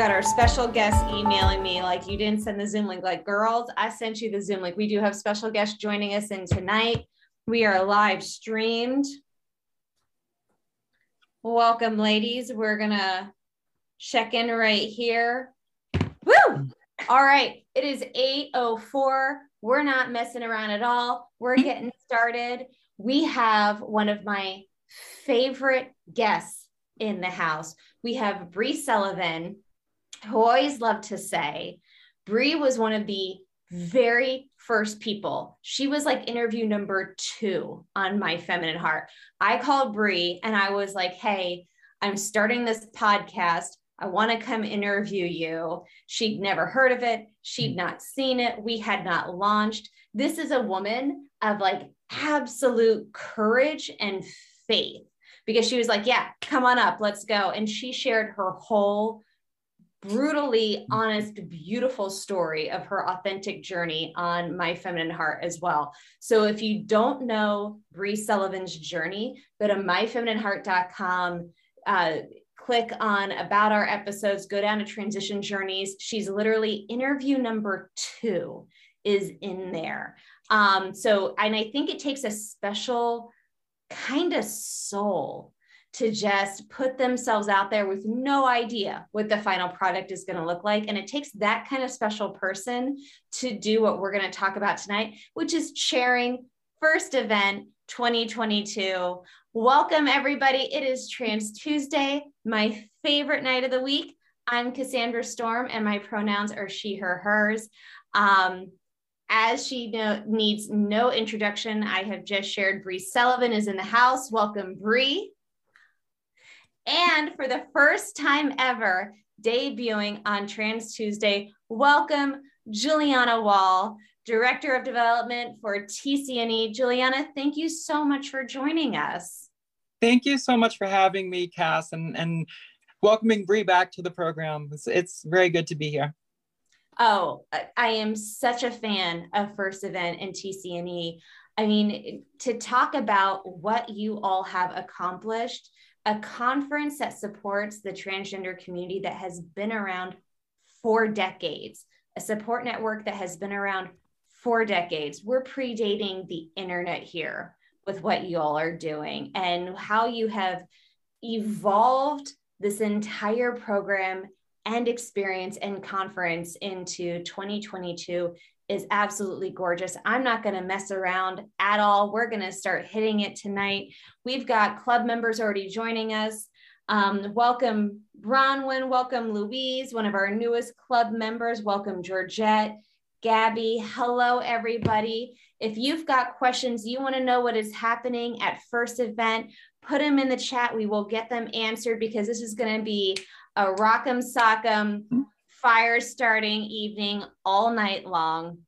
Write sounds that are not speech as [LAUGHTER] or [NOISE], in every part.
got our special guest emailing me like you didn't send the Zoom link. Like, girls, I sent you the Zoom link. We do have special guests joining us in tonight. We are live streamed. Welcome, ladies. We're gonna check in right here. Woo! All right, it is 8:04. We're not messing around at all. We're getting started. We have one of my favorite guests in the house. We have Bree Sullivan, always love to say, Bree was one of the very first people. She was like interview number two on My Feminine Heart. I called Bree and I was like, hey, I'm starting this podcast. I want to come interview you. She'd never heard of it. She'd not seen it. We had not launched. This is a woman of like absolute courage and faith because she was like, Yeah, come on up, let's go. And she shared her whole brutally honest, beautiful story of her authentic journey on My Feminine Heart as well. So if you don't know Bree Sullivan's journey, go to myfeminineheart.com. Uh, click on about our episodes, go down to transition journeys. She's literally interview number two is in there. Um, so, and I think it takes a special kind of soul to just put themselves out there with no idea what the final product is going to look like. And it takes that kind of special person to do what we're going to talk about tonight, which is sharing first event 2022. Welcome, everybody. It is Trans Tuesday, my favorite night of the week. I'm Cassandra Storm, and my pronouns are she, her, hers. Um, as she needs no introduction, I have just shared Bree Sullivan is in the house. Welcome, Bree. And for the first time ever, debuting on Trans Tuesday, welcome Juliana Wall, Director of Development for TCNE. Juliana, thank you so much for joining us. Thank you so much for having me, Cass, and, and welcoming Bree back to the program. It's, it's very good to be here. Oh, I am such a fan of First Event and TCNE. I mean, to talk about what you all have accomplished, a conference that supports the transgender community that has been around for decades, a support network that has been around for decades. We're predating the internet here with what you all are doing and how you have evolved this entire program and experience and conference into 2022 is absolutely gorgeous. I'm not going to mess around at all. We're going to start hitting it tonight. We've got club members already joining us. Um, welcome, Bronwyn. Welcome, Louise, one of our newest club members. Welcome, Georgette, Gabby. Hello, everybody. If you've got questions, you want to know what is happening at first event, put them in the chat. We will get them answered because this is going to be a rock'em sock'em fire starting evening all night long.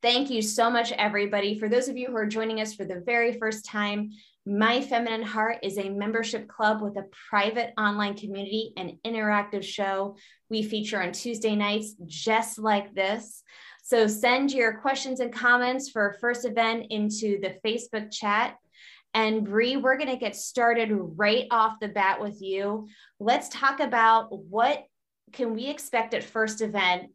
Thank you so much, everybody. For those of you who are joining us for the very first time, My Feminine Heart is a membership club with a private online community and interactive show we feature on Tuesday nights, just like this. So send your questions and comments for first event into the Facebook chat. And Bree, we're going to get started right off the bat with you. Let's talk about what can we expect at first event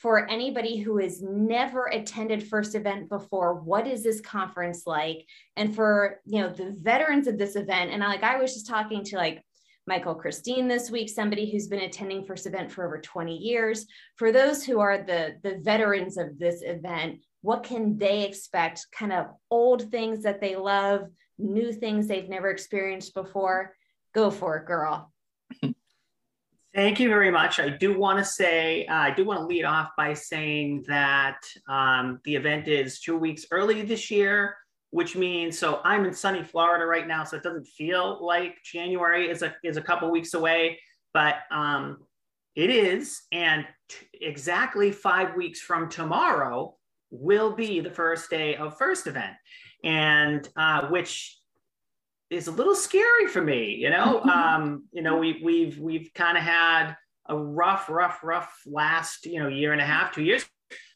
for anybody who has never attended first event before what is this conference like? And for you know the veterans of this event and I, like i was just talking to like michael christine this week somebody who's been attending first event for over 20 years. For those who are the the veterans of this event what can they expect? Kind of old things that they love new things they've never experienced before? Go for it girl [LAUGHS] Thank you very much. I do want to say, uh, I do want to lead off by saying that um, the event is two weeks early this year, which means, so I'm in sunny Florida right now, so it doesn't feel like January is a, is a couple weeks away, but um, it is. And exactly five weeks from tomorrow will be the first day of first event, and uh, which is a little scary for me. You know, [LAUGHS] um, you know, we, we've we've kind of had a rough, rough, rough last you know year and a half, two years.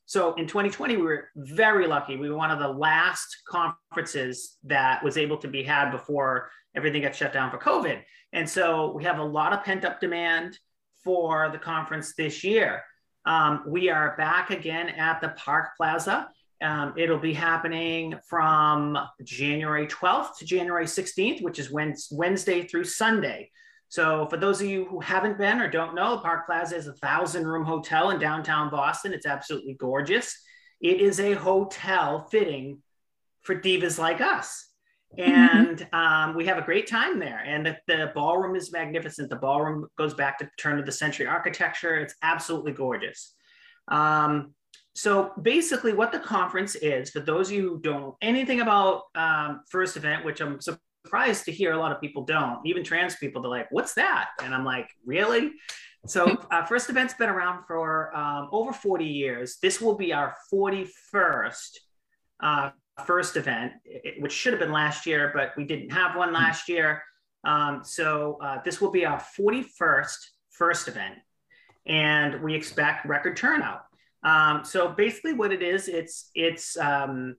So in 2020, we were very lucky. We were one of the last conferences that was able to be had before everything got shut down for COVID. And so we have a lot of pent up demand for the conference this year. Um, we are back again at the Park Plaza. Um, it'll be happening from January 12th to January 16th, which is Wednesday through Sunday. So, for those of you who haven't been or don't know, Park Plaza is a thousand room hotel in downtown Boston. It's absolutely gorgeous. It is a hotel fitting for divas like us. Mm-hmm. And um, we have a great time there. And the, the, ballroom is magnificent. The ballroom goes back to turn of the century architecture. It's absolutely gorgeous. Um, so basically, what the conference is, for those of you who don't know anything about um, First Event, which I'm surprised to hear a lot of people don't, even trans people, they're like, "What's that?" And I'm like, "Really?" So [LAUGHS] uh, First Event's been around for um, over 40 years. This will be our 41st uh, first event, which should have been last year, but we didn't have one last year. Um, so uh, this will be our 41st first event, and we expect record turnout. Um, so basically, what it is, it's it's um,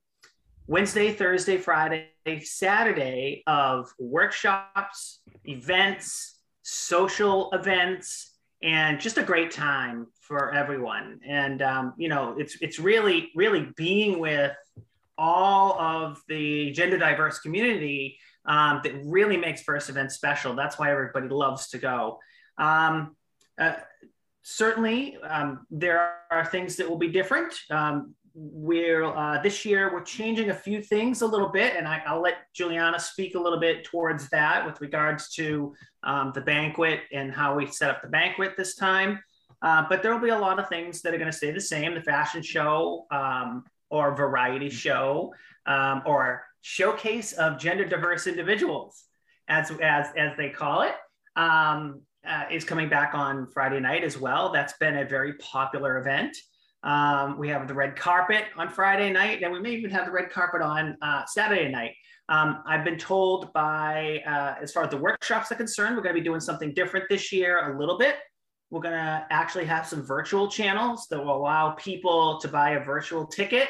Wednesday, Thursday, Friday, Saturday of workshops, events, social events, and just a great time for everyone. And um, you know, it's it's really really being with all of the gender diverse community um, that really makes first event special. That's why everybody loves to go. Um, uh, certainly, um, there are things that will be different. Um, we're uh, this year we're changing a few things a little bit, and I, will let Juliana speak a little bit towards that with regards to um, the banquet and how we set up the banquet this time. Uh, but there will be a lot of things that are going to stay the same. The fashion show, um, or variety show um, or showcase of gender diverse individuals, as, as, as they call it, um, uh, is coming back on Friday night as well. That's been a very popular event. Um, we have the red carpet on Friday night, and we may even have the red carpet on uh, Saturday night. Um, I've been told by, uh, as far as the workshops are concerned, we're going to be doing something different this year a little bit. We're going to actually have some virtual channels that will allow people to buy a virtual ticket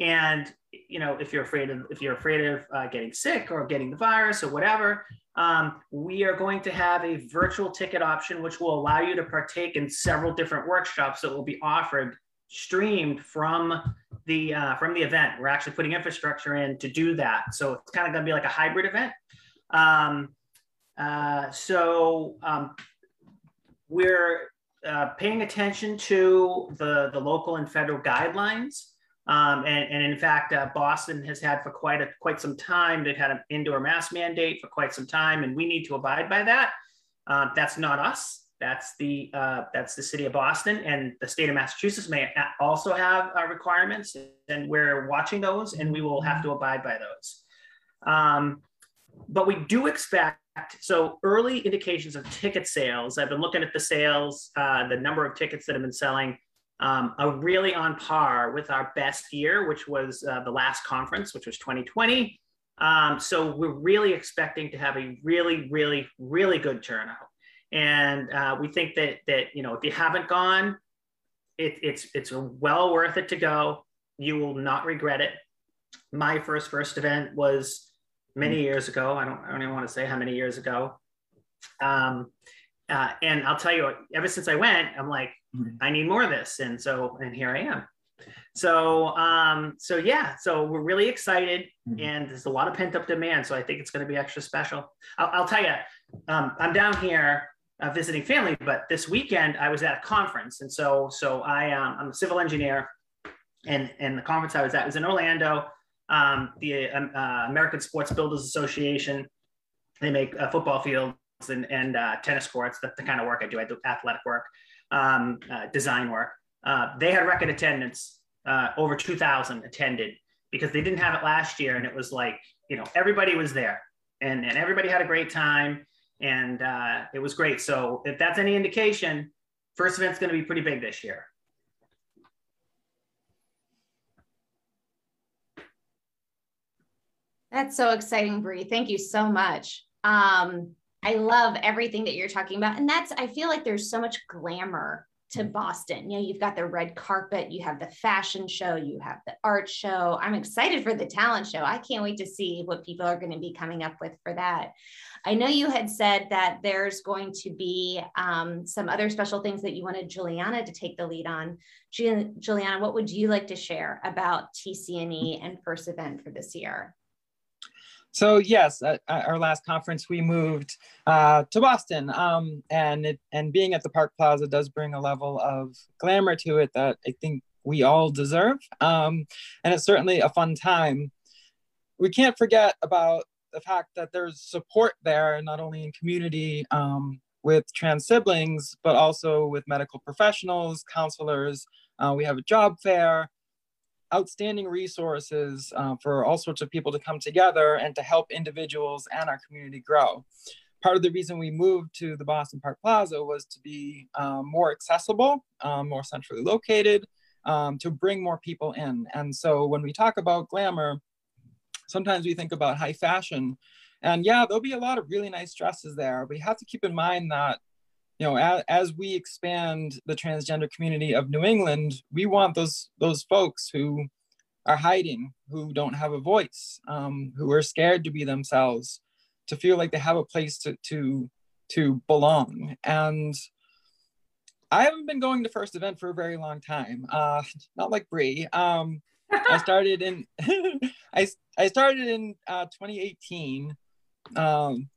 and you know, if you're afraid of if you're afraid of uh, getting sick or getting the virus or whatever, um, we are going to have a virtual ticket option, which will allow you to partake in several different workshops that will be offered streamed from the uh, from the event. We're actually putting infrastructure in to do that, so it's kind of going to be like a hybrid event. Um, uh, so um, we're uh, paying attention to the the local and federal guidelines. Um, and, and, in fact, uh, Boston has had for quite a, quite some time. They've had an indoor mask mandate for quite some time, and we need to abide by that. Uh, that's not us. That's the uh, that's the city of Boston, and the state of Massachusetts may also have uh, requirements, and we're watching those, and we will have to abide by those. Um, but we do expect so early indications of ticket sales. I've been looking at the sales, uh, the number of tickets that have been selling um, are really on par with our best year, which was uh, the last conference, which was 2020. Um, so we're really expecting to have a really, really, really good turnout. And uh, we think that that you know if you haven't gone, it, it's it's well worth it to go. You will not regret it. My first first event was many years ago. I don't I don't even want to say how many years ago. Um, uh, and I'll tell you, ever since I went, I'm like. I need more of this, and so and here I am. So um, so yeah, so we're really excited, mm-hmm. and there's a lot of pent up demand. So I think it's going to be extra special. I'll, I'll tell you, um, I'm down here uh, visiting family, but this weekend I was at a conference, and so so I um, I'm a civil engineer, and and the conference I was at was in Orlando, um, the um, uh, American Sports Builders Association. They make a football fields and, and uh, tennis courts. That's the kind of work I do. I do athletic work, um, uh, design work. Uh, they had record attendance. Uh, over 2,000 attended because they didn't have it last year, and it was like you know everybody was there, and and everybody had a great time, and uh, it was great. So if that's any indication, first event's going to be pretty big this year. That's so exciting, Bree. Thank you so much. Um, I love everything that you're talking about. And that's, I feel like there's so much glamour to Boston. You know, you've got the red carpet, you have the fashion show, you have the art show. I'm excited for the talent show. I can't wait to see what people are going to be coming up with for that. I know you had said that there's going to be um, some other special things that you wanted Juliana to take the lead on. Juliana, what would you like to share about TCNE and first event for this year? So yes, our last conference, we moved uh, to Boston, um, and it, and being at the Park Plaza does bring a level of glamour to it that I think we all deserve, um, and it's certainly a fun time. We can't forget about the fact that there's support there, not only in community um, with trans siblings, but also with medical professionals, counselors. Uh, we have a job fair outstanding resources uh, for all sorts of people to come together and to help individuals and our community grow. Part of the reason we moved to the Boston Park Plaza was to be um, more accessible, um, more centrally located, um, to bring more people in. And so when we talk about glamour, sometimes we think about high fashion. And yeah, there'll be a lot of really nice dresses there. We have to keep in mind that you know, as, as we expand the transgender community of New England, we want those those folks who are hiding, who don't have a voice, um, who are scared to be themselves, to feel like they have a place to to to belong. And I haven't been going to first event for a very long time. Uh, not like Bree. Um, I [LAUGHS] started in [LAUGHS] I I started in uh, 2018. Um,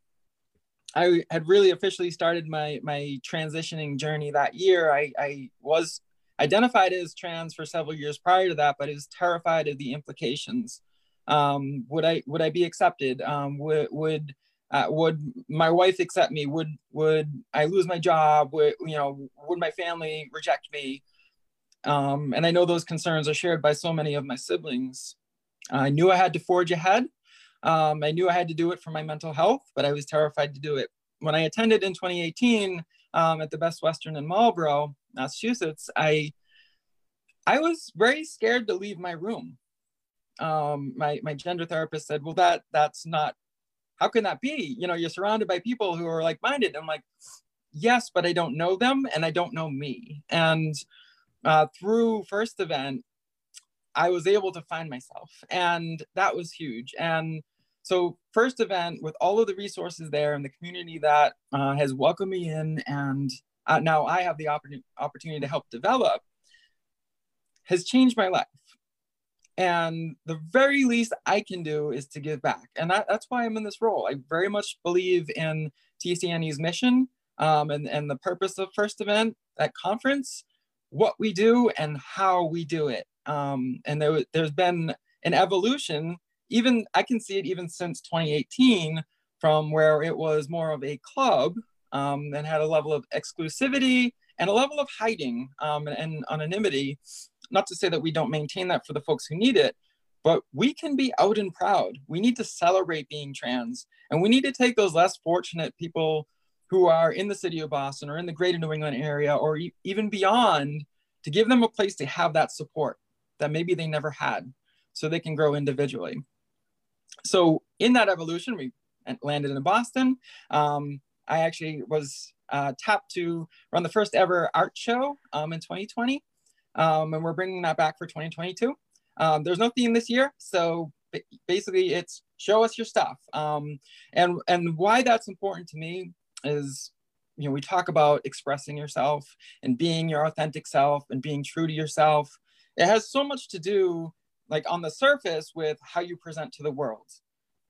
I had really officially started my my transitioning journey that year. I, I was identified as trans for several years prior to that, but I was terrified of the implications. Um, would I would I be accepted? Um, would would uh, would my wife accept me? Would would I lose my job? Would you know? Would my family reject me? Um, and I know those concerns are shared by so many of my siblings. I knew I had to forge ahead. Um, I knew I had to do it for my mental health, but I was terrified to do it. When I attended in 2018 um, at the Best Western in Marlborough, Massachusetts, I I was very scared to leave my room. Um, my my gender therapist said, "Well, that that's not. How can that be? You know, you're surrounded by people who are like-minded." I'm like, "Yes, but I don't know them, and I don't know me." And uh, through first event, I was able to find myself, and that was huge. And so first event with all of the resources there and the community that uh, has welcomed me in and uh, now I have the oppor- opportunity to help develop has changed my life. And the very least I can do is to give back. And that, that's why I'm in this role. I very much believe in TCNE's mission um, and, and the purpose of First Event, that conference, what we do and how we do it. Um, and there, there's been an evolution even I can see it even since 2018 from where it was more of a club um, and had a level of exclusivity and a level of hiding um, and anonymity. Not to say that we don't maintain that for the folks who need it, but we can be out and proud. We need to celebrate being trans, and we need to take those less fortunate people who are in the city of Boston or in the greater New England area or e- even beyond to give them a place to have that support that maybe they never had so they can grow individually so in that evolution, we landed in Boston. Um, I actually was uh, tapped to run the first ever art show um, in 2020, um, and we're bringing that back for 2022. Um, there's no theme this year, so basically it's show us your stuff. Um, and and why that's important to me is, you know, we talk about expressing yourself and being your authentic self and being true to yourself. It has so much to do like on the surface with how you present to the world.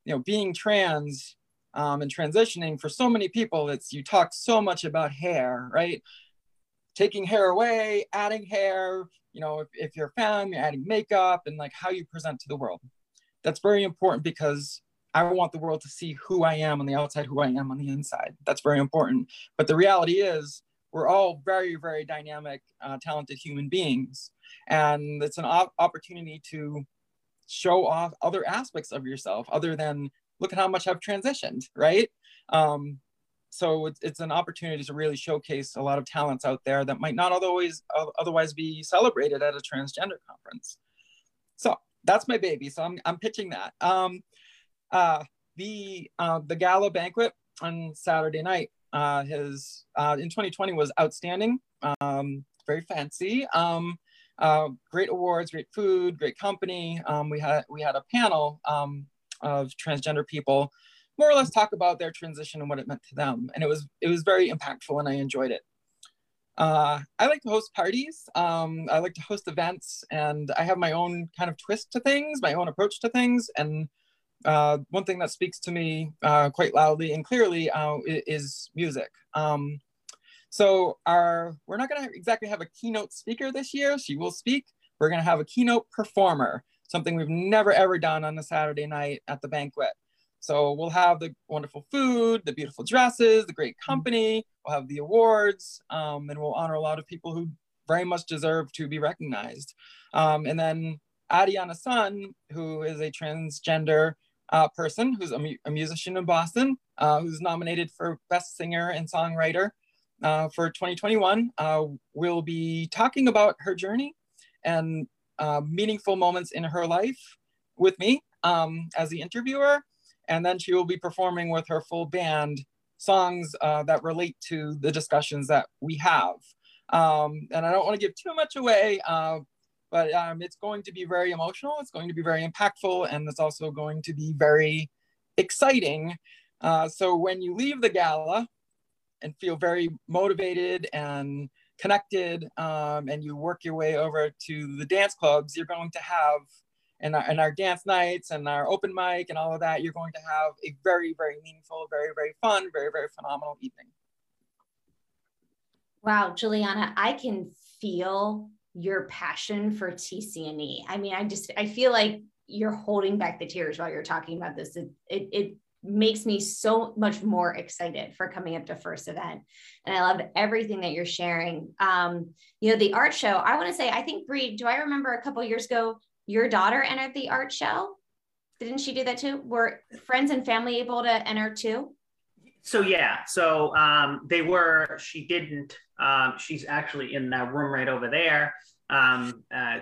You know, being trans um, and transitioning for so many people, it's you talk so much about hair, right? Taking hair away, adding hair, you know, if, if you're a femme, you're adding makeup and like how you present to the world. That's very important because I want the world to see who I am on the outside, who I am on the inside. That's very important. But the reality is, we're all very, very dynamic, uh, talented human beings. And it's an op- opportunity to show off other aspects of yourself other than look at how much I've transitioned, right? Um, so it's, it's an opportunity to really showcase a lot of talents out there that might not otherwise otherwise be celebrated at a transgender conference. So that's my baby. So I'm, I'm pitching that. Um, uh, the uh, the gala banquet on Saturday night uh, his uh, in 2020 was outstanding. Um, very fancy. Um, uh, great awards, great food, great company. Um, we had we had a panel um, of transgender people, more or less talk about their transition and what it meant to them, and it was it was very impactful, and I enjoyed it. Uh, I like to host parties. Um, I like to host events, and I have my own kind of twist to things, my own approach to things. And uh, one thing that speaks to me uh, quite loudly and clearly uh, is music. Um, so our we're not going to exactly have a keynote speaker this year. She will speak. We're going to have a keynote performer, something we've never ever done on a Saturday night at the banquet. So we'll have the wonderful food, the beautiful dresses, the great mm-hmm. company. We'll have the awards, um, and we'll honor a lot of people who very much deserve to be recognized. Um, and then Adiana Sun, who is a transgender uh, person who's a, mu a, musician in Boston, uh, who's nominated for Best Singer and Songwriter uh, for 2021, uh, will be talking about her journey and uh, meaningful moments in her life with me um, as the interviewer and then she will be performing with her full band songs uh, that relate to the discussions that we have. Um, and I don't want to give too much away, uh, but um, it's going to be very emotional. It's going to be very impactful, and it's also going to be very exciting. Uh, so when you leave the gala and feel very motivated and connected, um, and you work your way over to the dance clubs, you're going to have and our, and our dance nights and our open mic and all of that, you're going to have a very, very meaningful, very, very fun, very, very phenomenal evening. Wow, Juliana, I can feel your passion for TCNE. I mean, I just, I feel like you're holding back the tears while you're talking about this. It, it, it makes me so much more excited for coming up to first event and i love everything that you're sharing um you know the art show i want to say i think Bree, do i remember a couple years ago your daughter entered the art show. Didn't she do that too? Were friends and family able to enter too? So yeah, so um, they were. She didn't. Um, she's actually in that room right over there. Um, uh,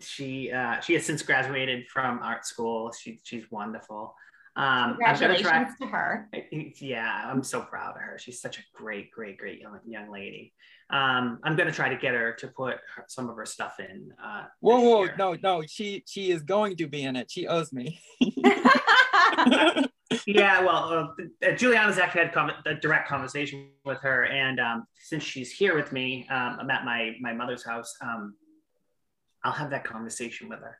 she uh, she has since graduated from art school. She, she's wonderful. Um, Congratulations try, to her. [LAUGHS] Yeah, I'm so proud of her. She's such a great, great, great young young lady. Um, I'm gonna try to get her to put her, some of her stuff in. Uh, whoa, whoa, year. no, no, she she is going to be in it. She owes me. [LAUGHS] [LAUGHS] yeah, well, uh, Juliana's actually had com- a direct conversation with her, and um, since she's here with me, um, I'm at my my mother's house. Um, I'll have that conversation with her,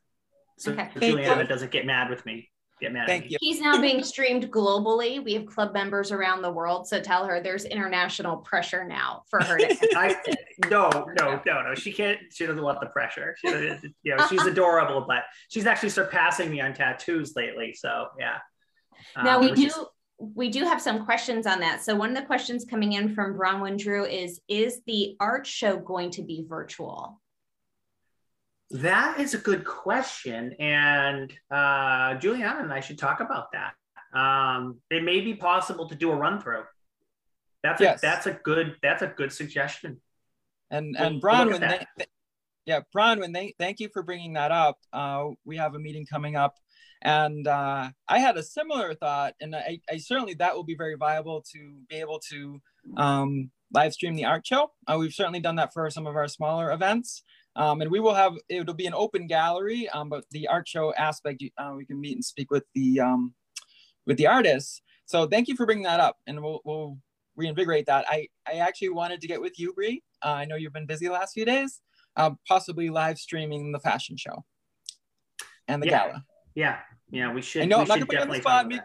so okay. Juliana doesn't get mad with me get mad Thank you. He's now being streamed globally. We have club members around the world. So tell her there's international pressure now for her to [LAUGHS] I, no, no, no, no. She can't, she doesn't want the pressure. She, you know, she's [LAUGHS] adorable, but she's actually surpassing me on tattoos lately. So yeah. Now um, we do is, we do have some questions on that. So one of the questions coming in from Bronwyn Drew is Is the art show going to be virtual? That is a good question. And uh, Juliana and I should talk about that. Um, it may be possible to do a run through. That's yes. a, that's a good that's a good suggestion. And and Bronwyn, they, they, yeah, Bronwyn, they, thank you for bringing that up. Uh, we have a meeting coming up, and uh, I had a similar thought, and I, I, certainly that will be very viable to be able to um, live stream the art show. Uh, we've certainly done that for some of our smaller events. Um, and we will have, it'll be an open gallery, um, but the art show aspect, uh, we can meet and speak with the, um, with the artists. So thank you for bringing that up and we'll, we'll reinvigorate that. I, I actually wanted to get with you, Bree. Uh, I know you've been busy the last few days, uh, possibly live streaming the fashion show and the yeah. gala. Yeah, yeah, we should. I know I'm not gonna put you on the spot, me,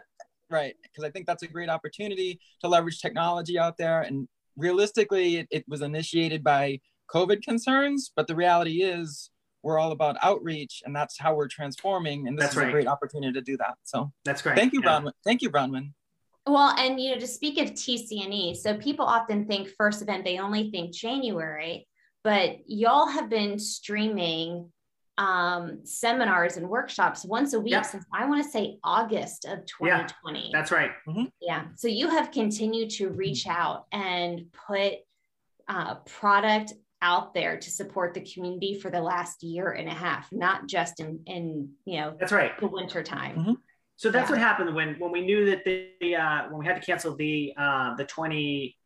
right? Because I think that's a great opportunity to leverage technology out there. And realistically, it, it was initiated by COVID concerns, but the reality is we're all about outreach and that's how we're transforming. And this that's is right. a great opportunity to do that. So that's great. Thank you, yeah. Bronwyn. Thank you, Bronwyn. Well, and you know, to speak of TCNE, so people often think first event, they only think January, but y'all have been streaming um, seminars and workshops once a week yep. since I want to say August of 2020. Yeah, that's right. Mm-hmm. Yeah. So you have continued to reach out and put uh, product out there to support the community for the last year and a half, not just in, in you know, that's right, the winter time. Mm-hmm. So that's yeah. what happened when when we knew that the uh, when we had to cancel the uh, the 20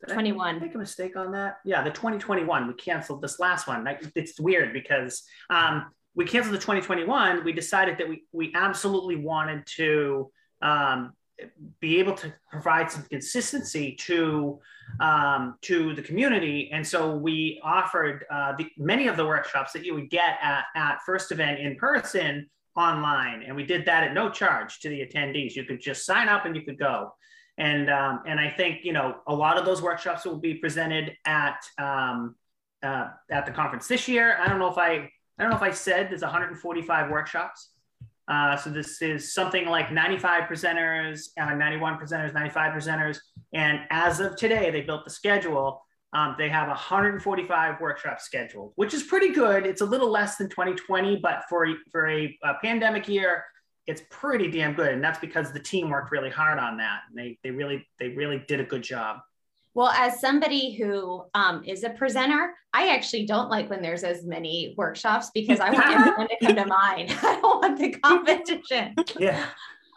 Did I 21. make a mistake on that? Yeah, the 2021. We canceled this last one. Like, it's weird because um, we canceled the 2021. We decided that we we absolutely wanted to um, be able to provide some consistency to um, to the community, and so we offered uh, the, many of the workshops that you would get at at first event in person online, and we did that at no charge to the attendees. You could just sign up and you could go. And um, and I think you know a lot of those workshops will be presented at um, uh, at the conference this year. I don't know if I I don't know if I said there's 145 workshops. Uh, so this is something like 95 presenters, uh, 91 presenters, 95 presenters. And as of today, they built the schedule. Um, they have 145 workshops scheduled, which is pretty good. It's a little less than 2020, but for, for a, a pandemic year, it's pretty damn good. And that's because the team worked really hard on that. And they, they really, they really did a good job. Well, as somebody who um, is a presenter, I actually don't like when there's as many workshops because I want [LAUGHS] everyone to come to mine. [LAUGHS] I don't want the competition. Yeah.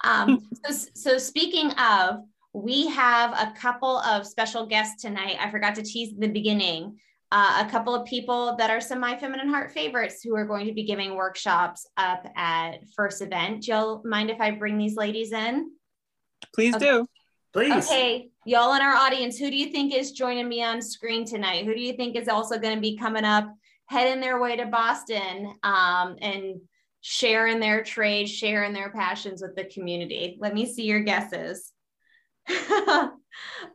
Um, so, so speaking of, we have a couple of special guests tonight. I forgot to tease in the beginning. Uh, a couple of people that are some My Feminine Heart favorites who are going to be giving workshops up at first event. Jill, mind if I bring these ladies in? Please Okay. do. Please. Okay, y'all in our audience, who do you think is joining me on screen tonight? Who do you think is also going to be coming up, heading their way to Boston um, and sharing their trade, sharing their passions with the community? Let me see your guesses. [LAUGHS]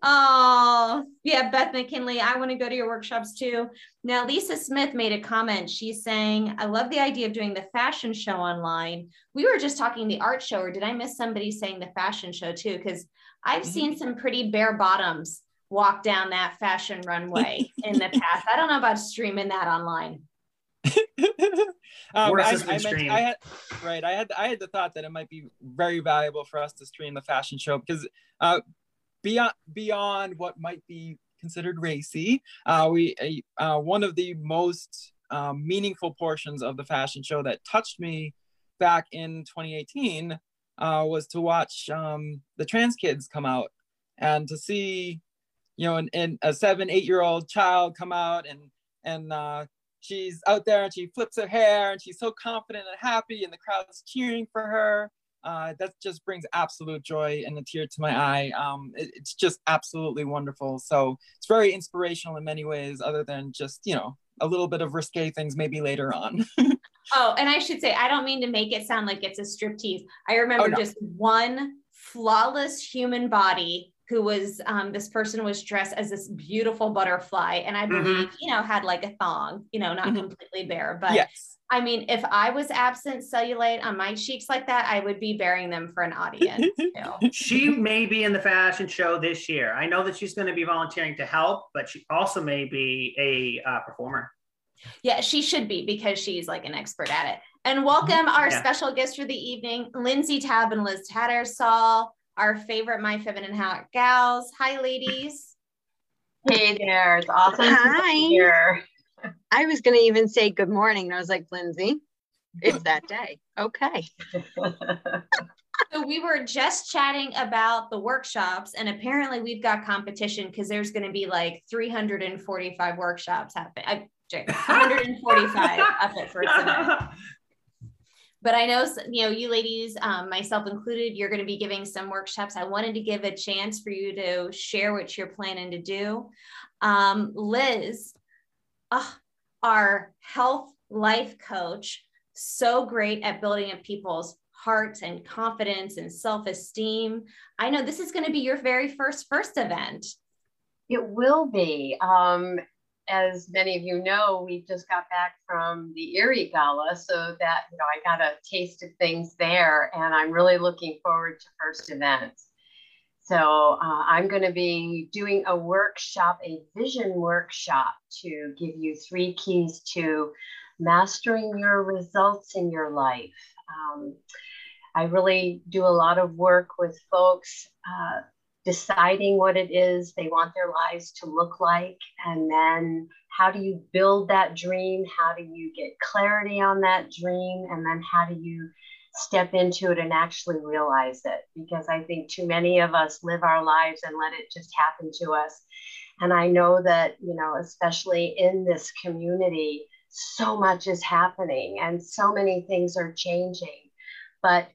oh, yeah, Beth McKinley, I want to go to your workshops too. Now, Lisa Smith made a comment. She's saying, I love the idea of doing the fashion show online. We were just talking the art show, or did I miss somebody saying the fashion show too? Because I've Mhm. seen some pretty bare bottoms walk down that fashion runway [LAUGHS] in the past. I don't know about streaming that online. [LAUGHS] um, Worse I, has been I, meant- I had right. I had I had the thought that it might be very valuable for us to stream the fashion show because uh, beyond beyond what might be considered racy, uh, we uh, one of the most um, meaningful portions of the fashion show that touched me back in 2018 uh, was to watch um, the trans kids come out and to see you know, and a seven, eight year old child come out and and uh, she's out there and she flips her hair and she's so confident and happy and the crowd's cheering for her. Uh, that just brings absolute joy and a tear to my eye. Um, it- it's just absolutely wonderful. So it's very inspirational in many ways, other than just you know a little bit of risque things maybe later on. [LAUGHS] Oh, and I should say, I don't mean to make it sound like it's a striptease. I remember Oh, no. just one flawless human body who was um, this person was dressed as this beautiful butterfly, and I believe you know had like a thong, you know, not Mhm. completely bare, but yes. I mean, if I was absent cellulite on my cheeks like that, I would be bearing them for an audience. [LAUGHS] she may be in the fashion show this year. I know that she's going to be volunteering to help, but she also may be a uh, performer. Yeah, she should be because she's like an expert at it. And welcome mm-hmm. our Yeah. special guests for the evening, Lindsay Tabb and Liz Tattersall, our favorite My Feminine Heart gals. Hi, ladies. Hey there, it's awesome to Hi. be here. I was going to even say good morning. And I was like, Lindsay, it's that day. Okay. [LAUGHS] So we were just chatting about the workshops, and apparently we've got competition because there's going to be like 345 workshops happen. Uh, I, sorry, 145 [LAUGHS] up at first event. but I know, you know, you ladies, um, myself included, you're going to be giving some workshops. I wanted to give a chance for you to share what you're planning to do. Um, Liz, ah, our health life coach, so great at building up people's hearts and confidence and self-esteem. I know this is going to be your very first first event. It will be. Um, as many of you know, we just got back from the Erie Gala, so that you know I got a taste of things there, and I'm really looking forward to first events. So uh, I'm going to be doing a workshop, a vision workshop, to give you three keys to mastering your results in your life. Um, I really do a lot of work with folks uh, deciding what it is they want their lives to look like, and then how do you build that dream? How do you get clarity on that dream? And then how do you step into it and actually realize it? Because I think too many of us live our lives and let it just happen to us. And I know that, you know, especially in this community, so much is happening and so many things are changing. But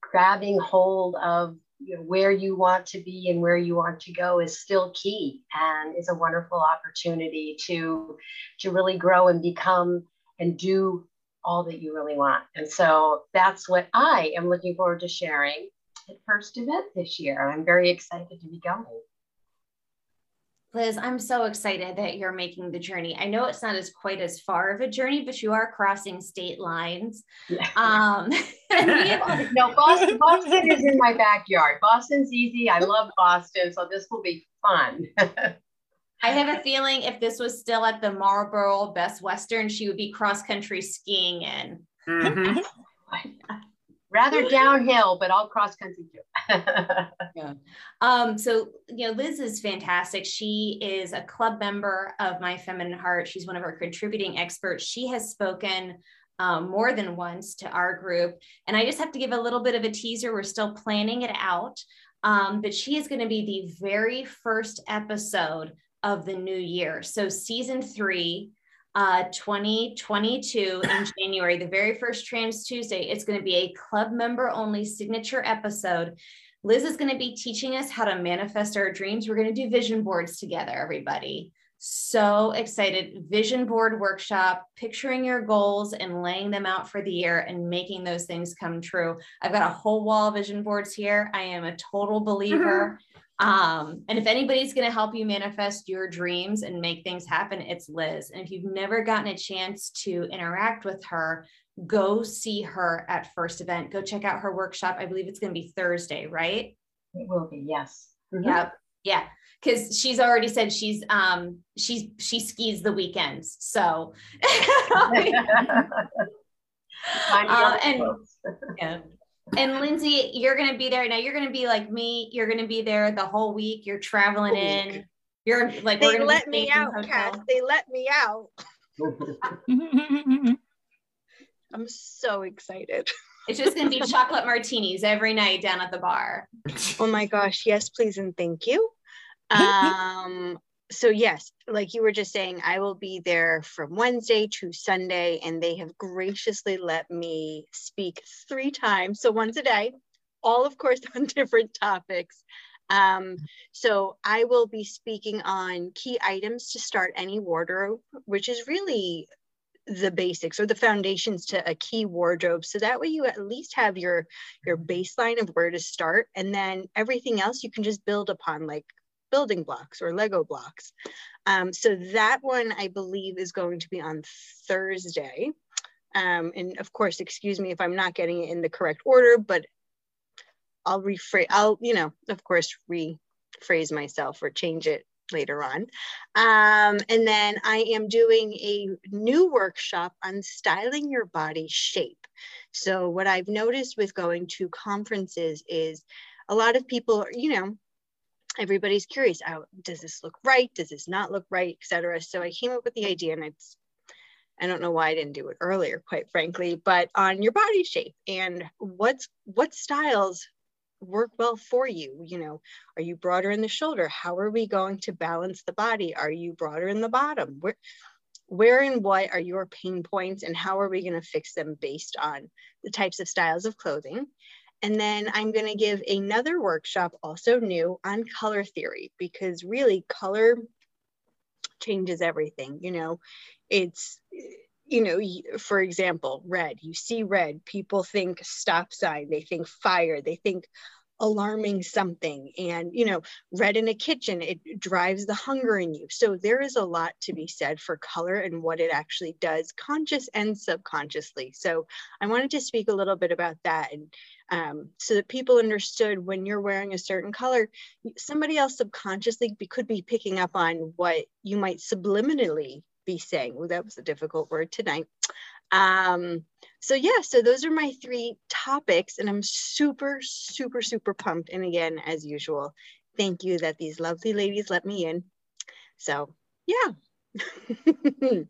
grabbing hold of you know, where you want to be and where you want to go is still key and is a wonderful opportunity to to really grow and become and do all that you really want. And so that's what I am looking forward to sharing at first event this year. I'm very excited to be going. Liz, I'm so excited that you're making the journey. I know it's not as quite as far of a journey, but you are crossing state lines. Yeah. [LAUGHS] Um, [LAUGHS] no, Boston, Boston is in my backyard. Boston's easy. I love Boston, so this will be fun. I have a feeling if this was still at the Marlborough Best Western, she would be cross country skiing in. Mm-hmm. [LAUGHS] rather downhill, but I'll cross country too. [LAUGHS] yeah. Um, so, you know, Liz is fantastic. She is a club member of My Feminine Heart. She's one of our contributing experts. She has spoken um, more than once to our group. And I just have to give a little bit of a teaser. We're still planning it out. Um, but she is going to be the very first episode of the new year. So, season three uh, 2022 in [LAUGHS] January, the very first Trans Tuesday. It's going to be a club member only signature episode. Liz is going to be teaching us how to manifest our dreams. We're going to do vision boards together, everybody. So excited. Vision board workshop, picturing your goals and laying them out for the year and making those things come true. I've got a whole wall of vision boards here. I am a total believer. [LAUGHS] Um, and if anybody's going to help you manifest your dreams and make things happen, it's Liz. And if you've never gotten a chance to interact with her, go see her at first event. Go check out her workshop. I believe it's going to be Thursday, right? It will be, yes. Mm-hmm. Yep. Yeah. Cause she's already said she's um she's she skis the weekends. So [LAUGHS] [LAUGHS] uh, and [LAUGHS] yeah and Lindsay, you're going to be there. Now you're going to be like me. You're going to be there the whole week. You're traveling in. You're like, they let me out, Cass. They let me out. [LAUGHS] I'm so excited. It's just going to be chocolate martinis every night down at the bar. Oh my gosh. Yes, please. And thank you. [LAUGHS] Um, so yes, like you were just saying, I will be there from Wednesday to Sunday, and they have graciously let me speak three times, so once a day, all of course [LAUGHS] on different topics. Um, so I will be speaking on key items to start any wardrobe, which is really the basics or the foundations to a key wardrobe. So that way you at least have your your baseline of where to start and then everything else you can just build upon like building blocks or Lego blocks. Um, so that one I believe is going to be on Thursday. Um, and of course, excuse me if I'm not getting it in the correct order, but I'll rephrase, I'll, you know, of course, rephrase myself or change it later on. Um, and then I am doing a new workshop on styling your body shape. So what I've noticed with going to conferences is a lot of people, you know, everybody's curious oh, does this look right? Does this not look right? etc so i came up with the idea and it's i don't know why i didn't do it earlier quite frankly but on your body shape and what's what styles work well for you you know? Are you broader in the shoulder? How are we going to balance the body? Are you broader in the bottom? Where where and what are your pain points and how are we going to fix them based on the types of styles of clothing and then I'm going to give another workshop, also new, on color theory, because really color changes everything. You know, it's, you know, for example, red, you see red, people think stop sign, they think fire, they think alarming something and you know red in a kitchen it drives the hunger in you. So there is a lot to be said for color and what it actually does conscious and subconsciously. So i wanted to speak a little bit about that and um, so that people understood when you're wearing a certain color somebody else subconsciously be, could be picking up on what you might subliminally be saying. Well that was a difficult word tonight. Um, so yeah, so those are my three topics and I'm super, super, super pumped. And again, as usual, thank you that these lovely ladies let me in. So yeah. [LAUGHS]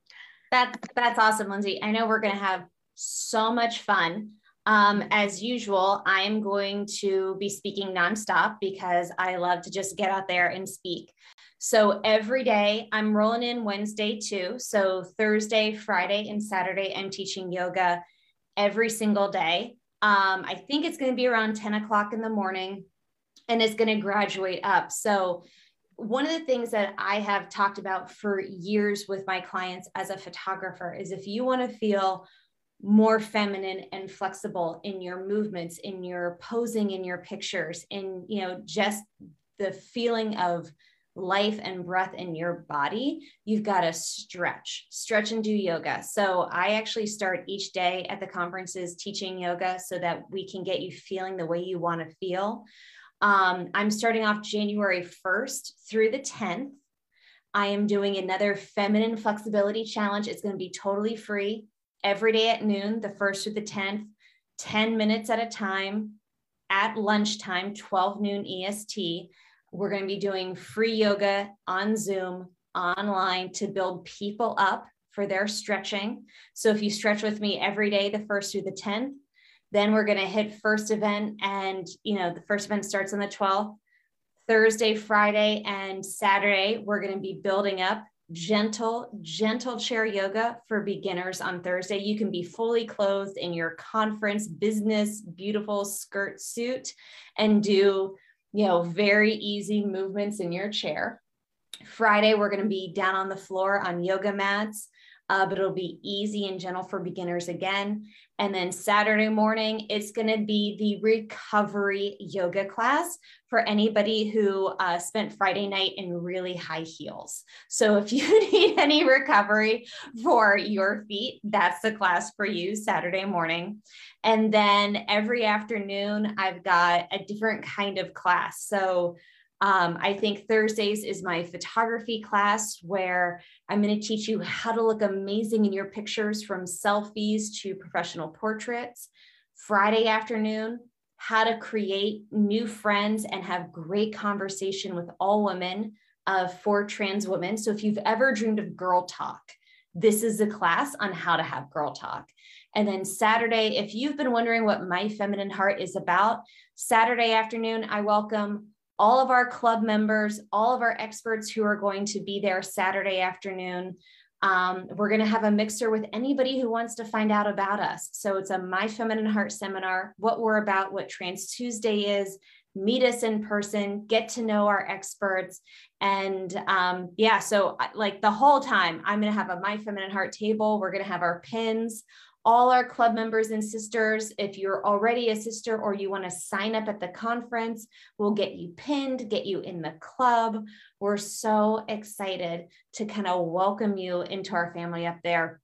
that, that's awesome, Lindsay. I know we're going to have so much fun. Um, as usual, I'm going to be speaking nonstop because I love to just get out there and speak. So every day I'm rolling in Wednesday too. So Thursday, Friday, and Saturday, I'm teaching yoga every single day. Um, I think it's going to be around 10 o'clock in the morning and it's going to graduate up. So one of the things that I have talked about for years with my clients as a photographer is if you want to feel more feminine and flexible in your movements in your posing in your pictures in you know just the feeling of life and breath in your body you've got to stretch stretch and do yoga. So i actually start each day at the conferences teaching yoga so that we can get you feeling the way you want to feel. Um, i'm starting off january 1st through the 10th i am doing another feminine flexibility challenge. It's going to be totally free every day at noon, the first through the 10th, 10 minutes at a time at lunchtime, 12 noon EST. We're going to be doing free yoga on Zoom online to build people up for their stretching. So if you stretch with me every day, the first through the 10th, then we're going to hit first event and you know the first event starts on the 12th thursday friday and saturday we're going to be building up gentle, gentle chair yoga for beginners on Thursday. You can be fully clothed in your conference business, beautiful skirt suit and do, you know, very easy movements in your chair. Friday, we're going to be down on the floor on yoga mats uh, but it'll be easy and gentle for beginners again. And then Saturday morning, it's going to be the recovery yoga class for anybody who uh, spent Friday night in really high heels. So if you [LAUGHS] need any recovery for your feet, that's the class for you Saturday morning. And then every afternoon, I've got a different kind of class. So um, I think Thursdays is my photography class where I'm going to teach you how to look amazing in your pictures from selfies to professional portraits. Friday afternoon, how to create new friends and have great conversation with all women uh, for trans women. So if you've ever dreamed of girl talk, this is a class on how to have girl talk. And then Saturday, if you've been wondering what My Feminine Heart is about, Saturday afternoon, I welcome all of our club members, all of our experts who are going to be there Saturday afternoon. Um, we're going to have a mixer with anybody who wants to find out about us. So it's a My Feminine Heart seminar, what we're about, what Trans Tuesday is, meet us in person, get to know our experts. And um, yeah, so like the whole time, I'm going to have a My Feminine Heart table. We're going to have our pins all our club members and sisters. If you're already a sister or you want to sign up at the conference, we'll get you pinned, get you in the club. We're so excited to kind of welcome you into our family up there.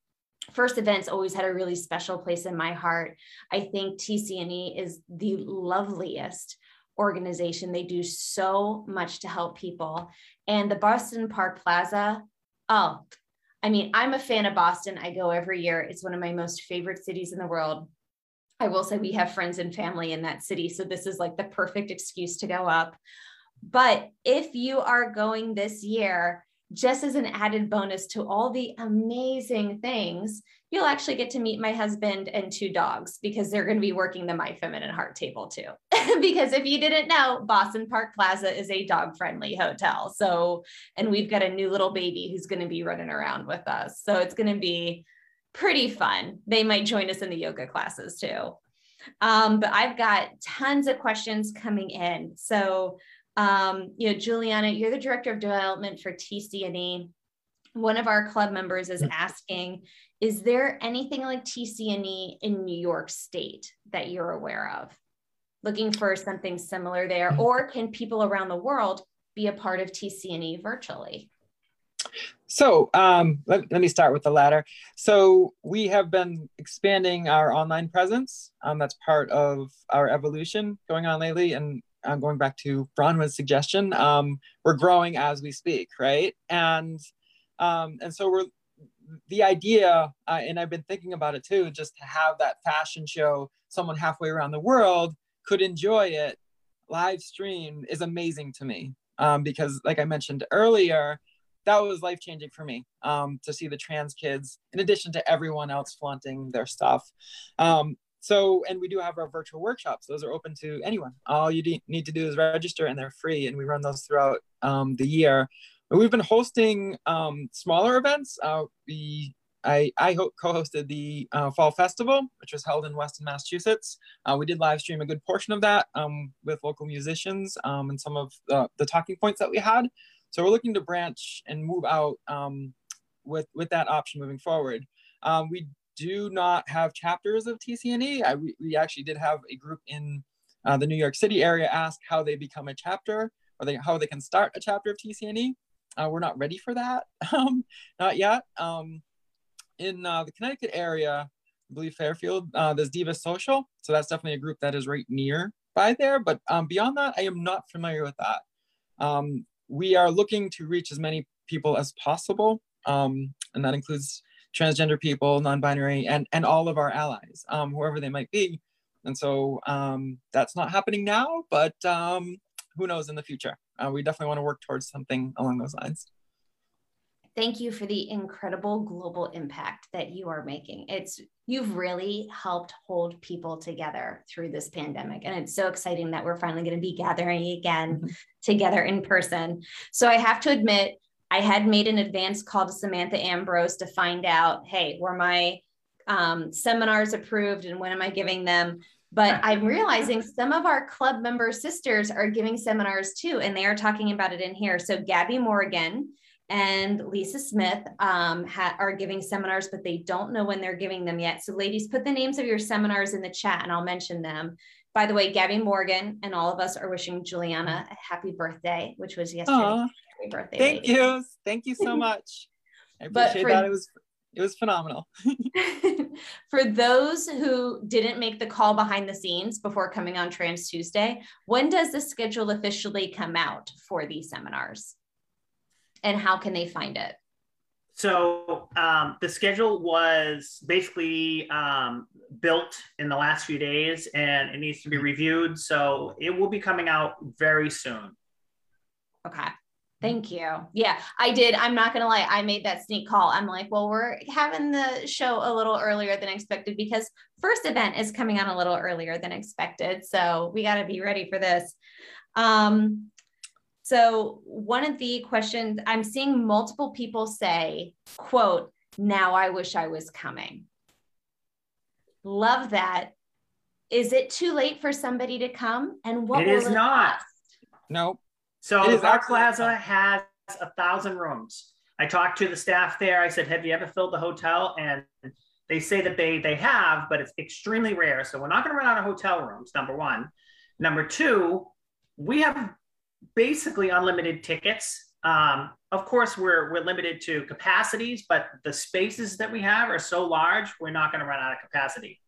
First events always had a really special place in my heart. I think TCNE is the loveliest organization. They do so much to help people. And the Boston Park Plaza, oh, I mean, I'm a fan of Boston. I go every year. It's one of my most favorite cities in the world. I will say we have friends and family in that city. So this is like the perfect excuse to go up. But if you are going this year, just as an added bonus to all the amazing things, you'll actually get to meet my husband and two dogs because they're going to be working the My Feminine Heart table too. [LAUGHS] because if you didn't know, Boston Park Plaza is a dog friendly hotel. So, and we've got a new little baby who's going to be running around with us. So it's going to be pretty fun. They might join us in the yoga classes too. Um, but I've got tons of questions coming in. So um, you know, Juliana, you're the director of development for TCNE. One of our club members is asking, is there anything like TCNE in New York State that you're aware of? Looking for something similar there, mm-hmm. or can people around the world be a part of TCNE virtually? So um, let, let, me start with the latter. So we have been expanding our online presence. Um, that's part of our evolution going on lately. And uh, going back to Bronwyn's suggestion, um, we're growing as we speak, right? And um, and so we're the idea, uh, and I've been thinking about it too, just to have that fashion show, someone halfway around the world could enjoy it live stream is amazing to me um, because, like I mentioned earlier, that was life changing for me um, to see the trans kids, in addition to everyone else flaunting their stuff. Um, so, and we do have our virtual workshops. Those are open to anyone. All you need to do is register and they're free. And we run those throughout um, the year we've been hosting um, smaller events. Uh, we I, I co-hosted the uh, Fall Festival, which was held in Weston, Massachusetts. Uh, we did live stream a good portion of that um, with local musicians um, and some of the, the, talking points that we had. So we're looking to branch and move out um, with, with that option moving forward. Um, we do not have chapters of TCNE. I, we, we actually did have a group in uh, the New York City area ask how they become a chapter or they, how they can start a chapter of TCNE. Uh, we're not ready for that, [LAUGHS] um, not yet. In uh, the Connecticut area, I believe Fairfield, uh, there's Diva Social. So that's definitely a group that is right near by there. But um, beyond that, I am not familiar with that. Um, we are looking to reach as many people as possible. Um, and that includes transgender people, non-binary, and, and all of our allies, um, whoever they might be. And so um, that's not happening now, but um, who knows in the future. Uh, we definitely want to work towards something along those lines thank you for the incredible global impact that you are making. It's you've really helped hold people together through this pandemic and it's so exciting that we're finally going to be gathering again mm-hmm. together in person. So I have to admit I had made an advance call to Samantha Ambrose to find out, hey, were my um, seminars approved and when am I giving them? But I'm realizing some of our club member sisters are giving seminars too, and they are talking about it in here. So Gabby Morgan and Lisa Smith um, ha- are giving seminars, but they don't know when they're giving them yet. So, ladies, put the names of your seminars in the chat and I'll mention them. By the way, Gabby Morgan and all of us are wishing Juliana a happy birthday, which was yesterday. Aww. Happy birthday. Thank lady. you. Thank you so [LAUGHS] much. I appreciate for, that. It was it was phenomenal. [LAUGHS] [LAUGHS] for those who didn't make the call behind the scenes before coming on Trans Tuesday, when does the schedule officially come out for these seminars? And how can they find it? So um, the schedule was basically um, built in the last few days and it needs to be reviewed. So it will be coming out very soon. Okay. Thank you. Yeah, I did. I'm not going to lie. I made that sneak call. I'm like, well, we're having the show a little earlier than expected because first event is coming on a little earlier than expected. So we got to be ready for this. Um, so one of the questions I'm seeing multiple people say, quote, now I wish I was coming. Love that. Is it too late for somebody to come? And what it is it not. Cost? No. So the Park Plaza has a thousand rooms. I talked to the staff there. I said, "Have you ever filled the hotel?" And they say that they they have, but it's extremely rare. So we're not going to run out of hotel rooms. Number one. Number two, we have basically unlimited tickets. Um, of course, we're, we're limited to capacities, but the spaces that we have are so large, we're not going to run out of capacity.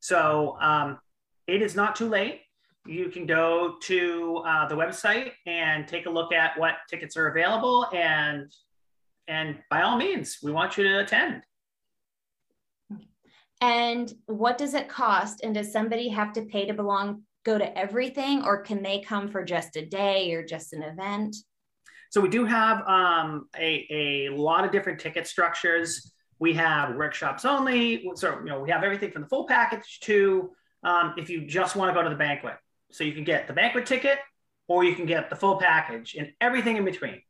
So um, it is not too late. You can go to uh, the website and take a look at what tickets are available, and and by all means, we want you to attend. And what does it cost? And does somebody have to pay to belong go to everything or can they come for just a day or just an event? So we do have um, a, a lot of different ticket structures. We have workshops only. So, you know, we have everything from the full package to um, if you just want to go to the banquet. So you can get the banquet ticket or you can get the full package and everything in between.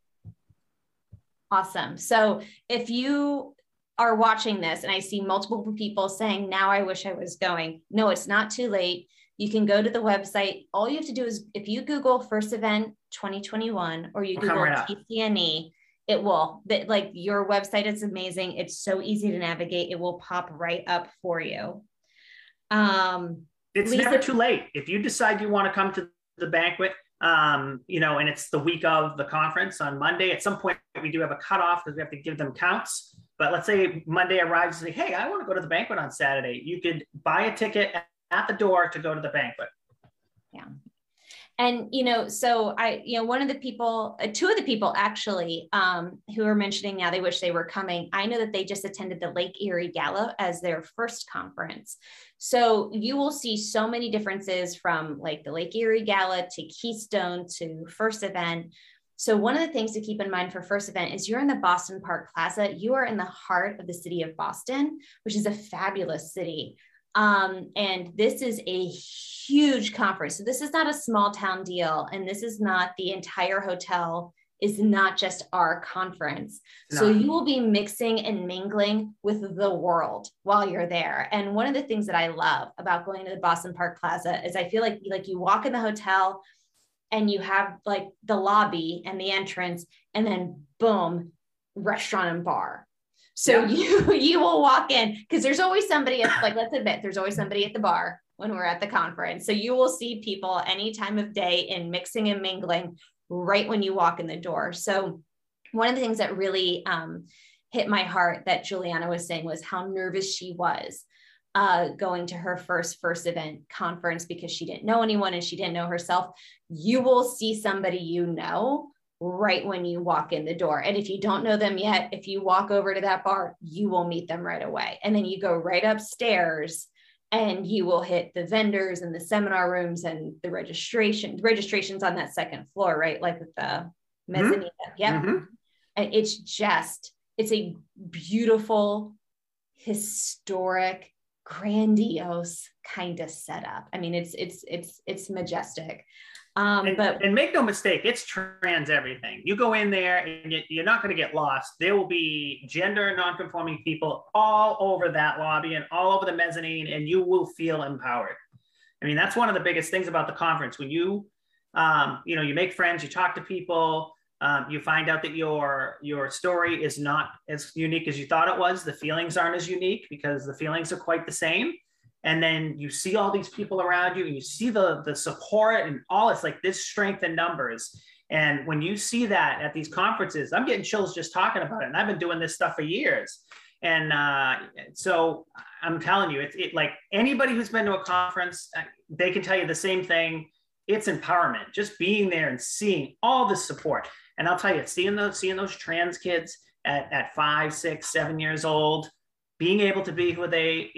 Awesome. So if you are watching this and I see multiple people saying, now I wish I was going, no, it's not too late you can go to the website. All you have to do is if you Google first event 2021 or you Google right TCNE, it will that like your website is amazing. It's so easy to navigate. It will pop right up for you. Um, it's Lisa, never too late. If you decide you want to come to the banquet, um, you know, and it's the week of the conference on Monday, at some point we do have a cutoff because we have to give them counts. But let's say Monday arrives and say, hey, I want to go to the banquet on Saturday. You could buy a ticket at the door to go to the banquet. Yeah. And, you know, so I, you know, one of the people, uh, two of the people actually um, who are mentioning now they wish they were coming, I know that they just attended the Lake Erie Gala as their first conference. So you will see so many differences from like the Lake Erie Gala to Keystone to first event. So one of the things to keep in mind for first event is you're in the Boston Park Plaza. You are in the heart of the city of Boston, which is a fabulous city. Um, and this is a huge conference. So this is not a small town deal. And this is not the entire hotel is not just our conference. No. So you will be mixing and mingling with the world while you're there. And one of the things that I love about going to the Boston Park Plaza is I feel like like you walk in the hotel and you have like the lobby and the entrance and then boom, restaurant and bar. So Yeah. you [LAUGHS] you will walk in because there's always somebody at like let's admit there's always somebody at the bar when we're at the conference. So you will see people any time of day in mixing and mingling right when you walk in the door. So one of the things that really um, hit my heart that Juliana was saying was how nervous she was uh, going to her first first event conference because she didn't know anyone and she didn't know herself. You will see somebody you know right when you walk in the door. And if you don't know them yet, if you walk over to that bar, you will meet them right away. And then you go right upstairs and you will hit the vendors and the seminar rooms and the registration. The registration's on that second floor, right? Like with the mezzanine. Yep. Mhm. And it's just, it's a beautiful, historic, grandiose kind of setup. I mean, it's it's it's it's majestic. Um, And, but and make no mistake, it's trans everything. You go in there and you- you're not going to get lost. There will be gender nonconforming people all over that lobby and all over the mezzanine, and you will feel empowered. I mean, that's one of the biggest things about the conference. When you, um, you know, you make friends, you talk to people, um, you find out that your your story is not as unique as you thought it was. The feelings aren't as unique because the feelings are quite the same and then you see all these people around you and you see the the support and all it's like this strength in numbers. And when you see that at these conferences i'm getting chills just talking about it. And i've been doing this stuff for years. And uh, so i'm telling you it's it, like anybody who's been to a conference uh, they can tell you the same thing. It's empowerment just being there and seeing all the support. And i'll tell you seeing those seeing those trans kids at, at five six seven years old being able to be who they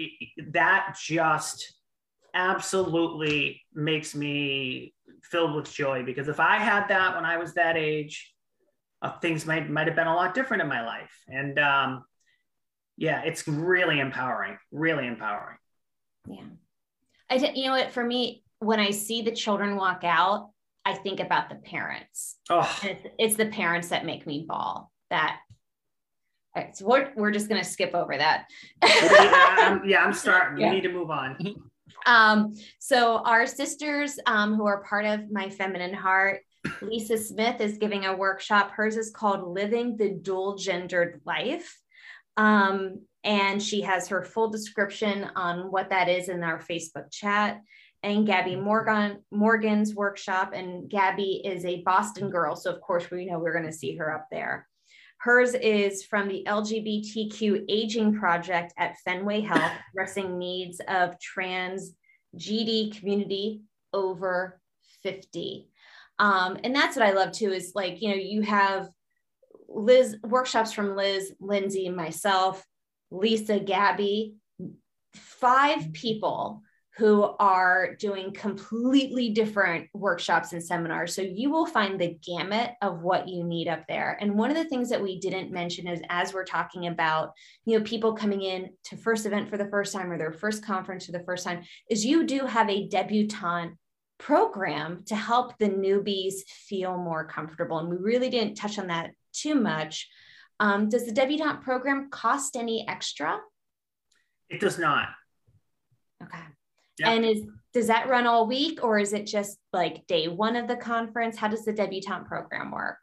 that just absolutely makes me filled with joy because if i had that when i was that age uh, things might might have been a lot different in my life and um, yeah it's really empowering really empowering yeah, I did, you know what, for me, when I see the children walk out, I think about the parents. oh it's, it's the parents that make me bawl. That all right, so we're, we're just gonna skip over that. yeah, I'm, yeah i'm starting Yeah. we need to move on Um, so our sisters um, who are part of my feminine heart, Lisa Smith is giving a workshop. Hers is called Living the Dual Gendered Life. Um, and she has her full description on what that is in our Facebook chat. And Gabby Morgan Morgan's workshop, and Gabby is a Boston girl, so of course we know we're going to see her up there. Hers is from the LGBTQ Aging Project at Fenway Health, [LAUGHS] addressing needs of trans GD community over 50. Um, and that's what I love too is like, you know, you have Liz workshops from Liz, Lindsay, myself, Lisa, Gabby, five people who are doing completely different workshops and seminars. So you will find the gamut of what you need up there. And one of the things that we didn't mention is as we're talking about, you know, people coming in to first event for the first time or their first conference for the first time, is you do have a debutante program to help the newbies feel more comfortable. And we really didn't touch on that too much. Um, does the debutante program cost any extra? it does not Okay. Yeah. And is does that run all week or is it just like day one of the conference? How does the debutante program work?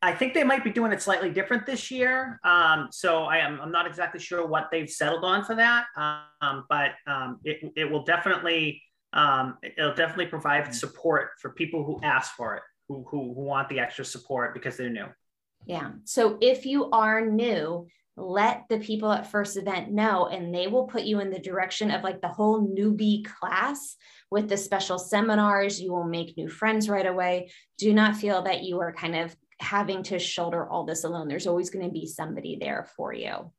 I think they might be doing it slightly different this year. Um, so I am I'm not exactly sure what they've settled on for that. Um, but um, it, it will definitely um, it'll definitely provide support for people who ask for it, who, who, who want the extra support because they're new. Yeah. So if you are new, let the people at first event know and they will put you in the direction of like the whole newbie class with the special seminars. You will make new friends right away. Do not feel that you are kind of having to shoulder all this alone. There's always going to be somebody there for you.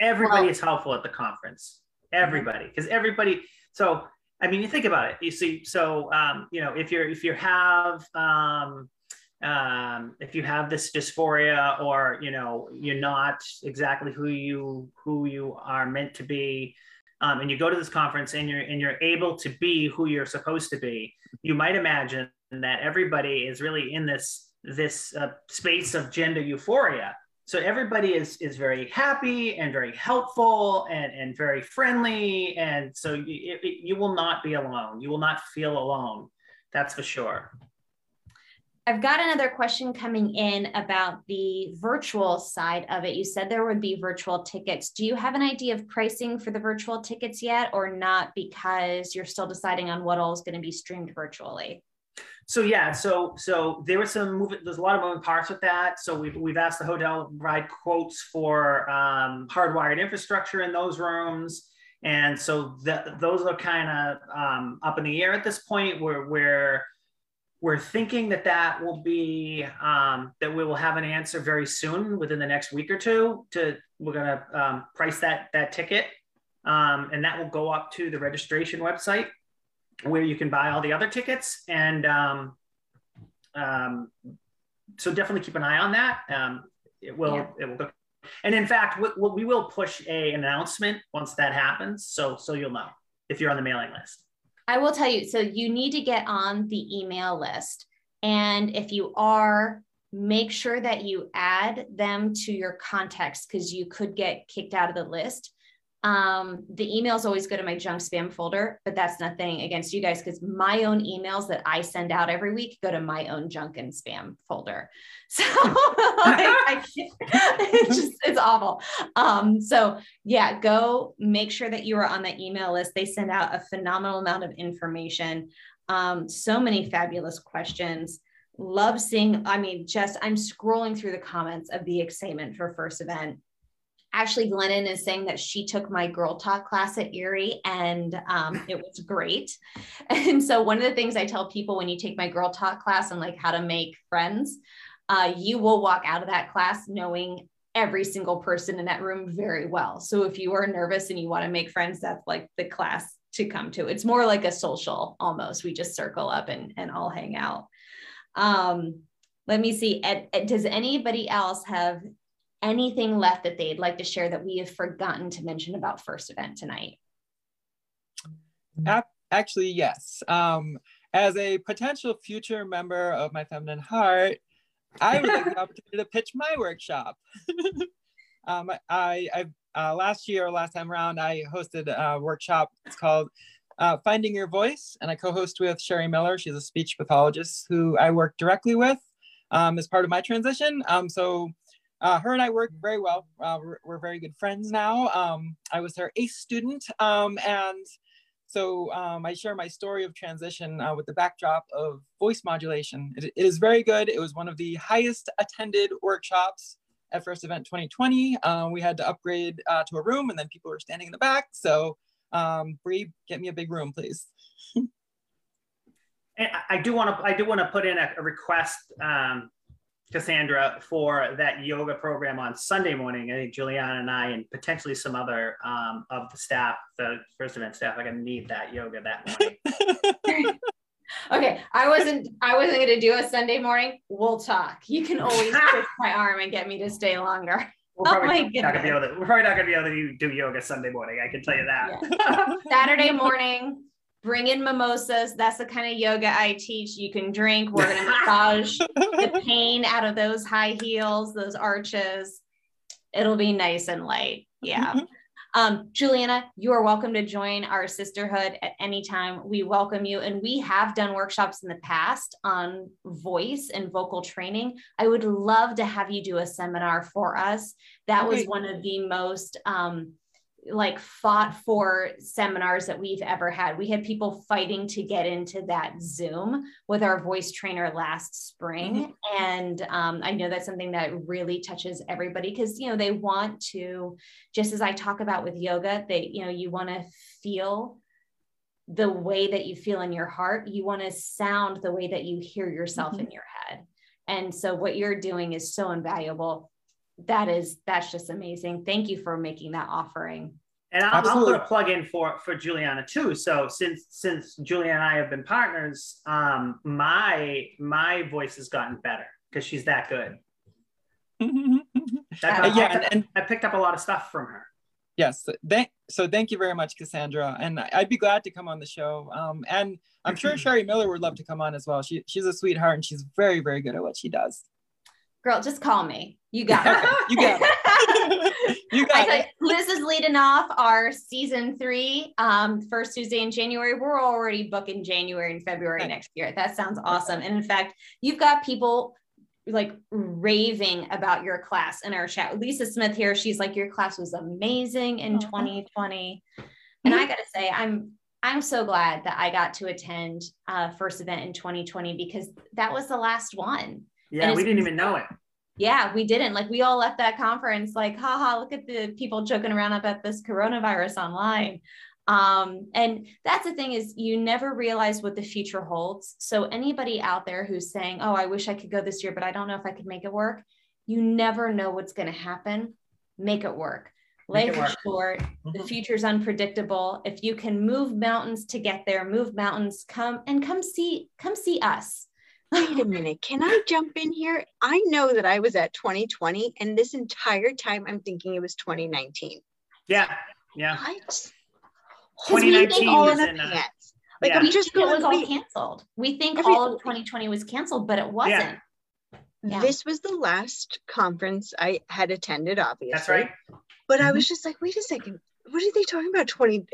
Everybody Well- is helpful at the conference. Everybody, because everybody. So I mean, you think about it. You see, so um, you know, if you're if you have um, um, if you have this dysphoria or you know you're not exactly who you who you are meant to be um, and you go to this conference and you're and you're able to be who you're supposed to be you might imagine that everybody is really in this this uh, space of gender euphoria. So everybody is is very happy and very helpful and, and very friendly, and so you, it, you will not be alone. You will not feel alone. That's for sure. I've got another question coming in about the virtual side of it. You said there would be virtual tickets. Do you have an idea of pricing for the virtual tickets yet, or not because you're still deciding on what all is going to be streamed virtually? So yeah, so so there was some. There's a lot of moving parts with that. So we've we've asked the hotel to provide quotes for um, hardwired infrastructure in those rooms, and so those are kind of um, up in the air at this point. Where where we're thinking that that will be um, that we will have an answer very soon within the next week or two to we're going to um, price that that ticket. Um, and that will go up to the registration website where you can buy all the other tickets. And um, um, so definitely keep an eye on that. Um, it will yeah. it will go. And in fact we, we will push a announcement once that happens. So so you'll know if you're on the mailing list I will tell you. So you need to get on the email list. And if you are, make sure that you add them to your contacts because you could get kicked out of the list. Um, the emails always go to my junk spam folder, but that's nothing against you guys because my own emails that I send out every week go to my own junk and spam folder. [LAUGHS] So like, I [LAUGHS] [LAUGHS] it's just it's awful. Um, so yeah, go make sure that you are on the email list. They send out a phenomenal amount of information. Um, so many fabulous questions. Love seeing, I mean, just I'm scrolling through the comments of the excitement for first event Ashley Glennon is saying that she took my girl talk class at Erie and um, it was great. [LAUGHS] And so, one of the things I tell people when you take my girl talk class and like how to make friends, uh, you will walk out of that class knowing every single person in that room very well. So, if you are nervous and you want to make friends, that's like the class to come to. It's more like a social almost. We just circle up and, and all hang out. Um, let me see. Ed, Ed, does anybody else have anything left that they'd like to share that we have forgotten to mention about first event tonight? Actually, yes. Um, as a potential future member of my feminine heart, I would like the [LAUGHS] opportunity to pitch my workshop. [LAUGHS] um, I, I uh, last year, last time around, I hosted a workshop. It's called uh, Finding Your Voice, and I co-host with Sherry Miller. She's a speech pathologist who I work directly with um, as part of my transition. Um, so uh, her and I work very well. Uh, we're, we're, very good friends now. Um, I was her ACE student, um, and so um, I share my story of transition uh, with the backdrop of voice modulation. It, it is very good. It was one of the highest attended workshops at First Event 2020. Uh, we had to upgrade uh, to a room, and then people were standing in the back. So, um, Bree, get me a big room, please. [LAUGHS] I do want to I do want to put in a, a request um, Cassandra for that yoga program on Sunday morning. I think Juliana and I, and potentially some other um, of the staff, the first event staff, are going to need that yoga that morning. [LAUGHS] okay, I wasn't. I wasn't going to do a Sunday morning. We'll talk. You can always [LAUGHS] twist my arm and get me to stay longer. We're [LAUGHS] oh probably, oh not gonna be able to, we're probably not going to be able to do yoga Sunday morning. I can tell you that. Yeah. Saturday morning, bring in mimosas. That's the kind of yoga I teach. You can drink. We're going [LAUGHS] to massage the [LAUGHS] pain out of those high heels, those arches. It'll be nice and light. Yeah. Mm-hmm. Um, Juliana, you are welcome to join our sisterhood at any time. We welcome you. And we have done workshops in the past on voice and vocal training. I would love to have you do a seminar for us. That was one of the most um, like fought for seminars that we've ever had. We had people fighting to get into that Zoom with our voice trainer last spring. Mm-hmm. And um, I know that's something that really touches everybody because, you know, they want to, just as I talk about with yoga, they, you know, you want to feel the way that you feel in your heart. You want to sound the way that you hear yourself mm-hmm. in your head. And so what you're doing is so invaluable that is that's just amazing. Thank you for making that offering. And I'll, I'll, put a plug in for for Juliana too. So since since Juliana and I have been partners, um, my my voice has gotten better because she's that good. [LAUGHS] I, yeah, I, and, I picked up a lot of stuff from her. Yes, thank, so thank you very much, Cassandra. And I'd be glad to come on the show. Um, and I'm sure [CLEARS THROAT] Sherry Miller would love to come on as well. She, she's a sweetheart and she's very, very good at what she does. Girl, just call me. You [LAUGHS] got it. you got it. [LAUGHS] you got it. Liz is leading off our season three, um, first Tuesday in January. We're already booking January and February next year. That sounds awesome. And in fact, you've got people like raving about your class in our chat. Lisa Smith here, she's like, your class was amazing in 2020. And I gotta say, I'm I'm so glad that I got to attend uh, first event in 2020 because that was the last one. Yeah, we didn't even know it. Yeah, we didn't. Like we all left that conference like, haha, look at the people joking around about this coronavirus online. Um, and that's the thing is you never realize what the future holds. So anybody out there who's saying, "Oh, I wish I could go this year, but I don't know if I could make it work," you never know what's going to happen. Make it work. Life is short. Mm-hmm. The future's unpredictable. If you can move mountains to get there, move mountains. Come and come see. Come see us. Wait a minute. Can I jump in here? I know that I was at 2020, and this entire time I'm thinking it was 2019. Yeah. Yeah. What? 2019 was in uh, like yeah. I'm just going, it was all canceled. We think every, all of 2020 was canceled, but it wasn't. Yeah. Yeah. This was the last conference I had attended, obviously. That's right. But mm-hmm. I was just like, wait a second, what are they talking about? 20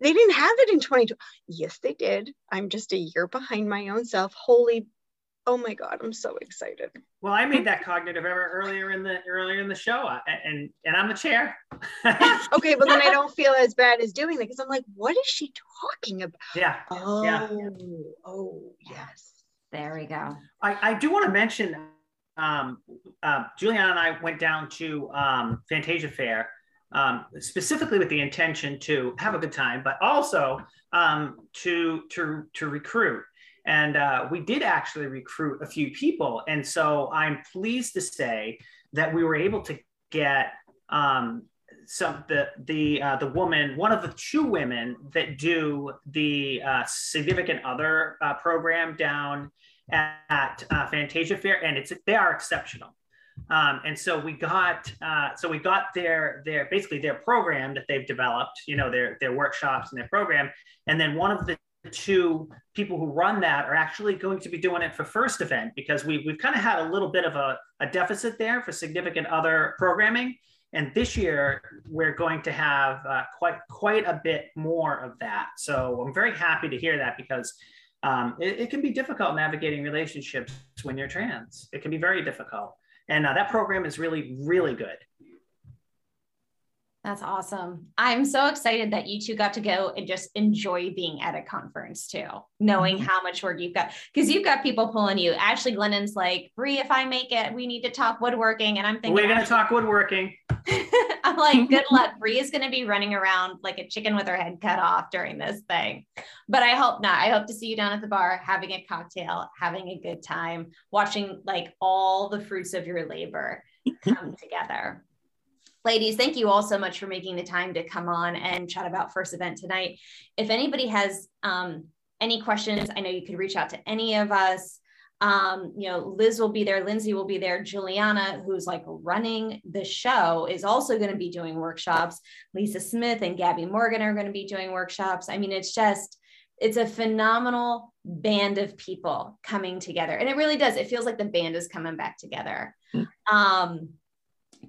they didn't have it in 2020. Yes, they did. I'm just a year behind my own self. Holy oh my god i'm so excited. Well i made that [LAUGHS] cognitive error earlier in the earlier in the show and and i'm the chair. [LAUGHS] Okay but then i don't feel as bad as doing it because i'm like what is she talking about yeah oh yeah. oh yes. There we go. I i do want to mention um uh, juliana and i went down to um fantasia fair um, specifically with the intention to have a good time, but also um, to to to recruit. And uh, we did actually recruit a few people. And so I'm pleased to say that we were able to get um, some the the uh, the woman, one of the two women that do the uh, significant other uh, program down at, uh, Fantasia Fair, and it's they are exceptional. Um, and so we got uh, so we got their their basically their program that they've developed, you know, their their workshops and their program, and then one of the two people who run that are actually going to be doing it for first event because we, we've kind of had a little bit of a, a deficit there for significant other programming. And this year, we're going to have uh, quite quite a bit more of that. So I'm very happy to hear that because um, it, it, can be difficult navigating relationships when you're trans. It can be very difficult. And uh, that program is really, really good. That's awesome. I'm so excited that you two got to go and just enjoy being at a conference too, knowing mm-hmm. how much work you've got. Because you've got people pulling you. Ashley Glennon's like, Bree, if I make it, we need to talk woodworking. And I'm thinking, we're going to talk woodworking. [LAUGHS] I'm like, [LAUGHS] good luck. Bree is going to be running around like a chicken with her head cut off during this thing. But I hope not. I hope to see you down at the bar having a cocktail, having a good time, watching like all the fruits of your labor come [LAUGHS] together. Ladies, thank you all so much for making the time to come on and chat about First Event tonight. If anybody has um, any questions, I know you could reach out to any of us. Um, you know, Liz will be there, Lindsay will be there, Juliana, who's like running the show, is also going to be doing workshops. Lisa Smith and Gabby Morgan are going to be doing workshops. I mean, it's just, it's a phenomenal band of people coming together. And it really does. It feels like the band is coming back together. Mm-hmm. Um,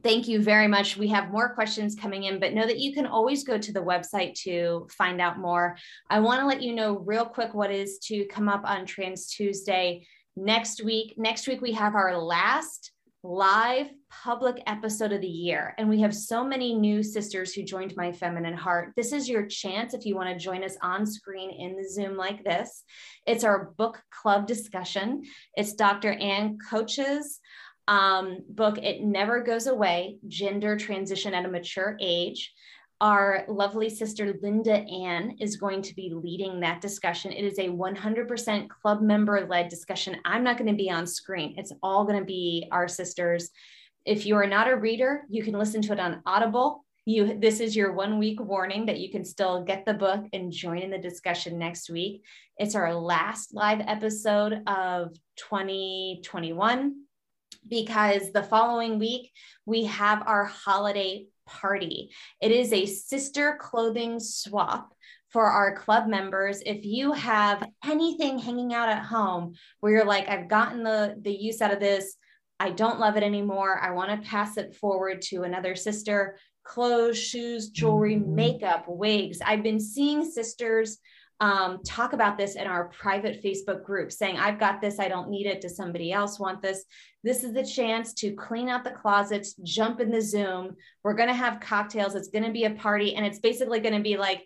thank you very much. We have more questions coming in, but know that you can always go to the website to find out more. I want to let you know real quick what is to come up on Trans Tuesday next week. Next week, we have our last live public episode of the year. And we have so many new sisters who joined My Feminine Heart. This is your chance if you want to join us on screen in the Zoom like this. It's our book club discussion. It's Dr. Anne Koch's um, book, It Never Goes Away Gender Transition at a Mature Age. Our lovely sister Linda Ann is going to be leading that discussion. It is a 100% club member led discussion. I'm not going to be on screen, it's all going to be our sisters. If you are not a reader, you can listen to it on Audible. You, this is your one week warning that you can still get the book and join in the discussion next week. It's our last live episode of 2021 because the following week we have our holiday party. It is a sister clothing swap for our club members. If you have anything hanging out at home where you're like i've gotten the the use out of this. I don't love it anymore. I want to pass it forward to another sister. Clothes shoes jewelry Mm-hmm. makeup wigs. I've been seeing sisters um, talk about this in our private facebook group saying i've got this i don't need it does somebody else want this this is the chance to clean out the closets jump in the zoom we're going to have cocktails it's going to be a party and it's basically going to be like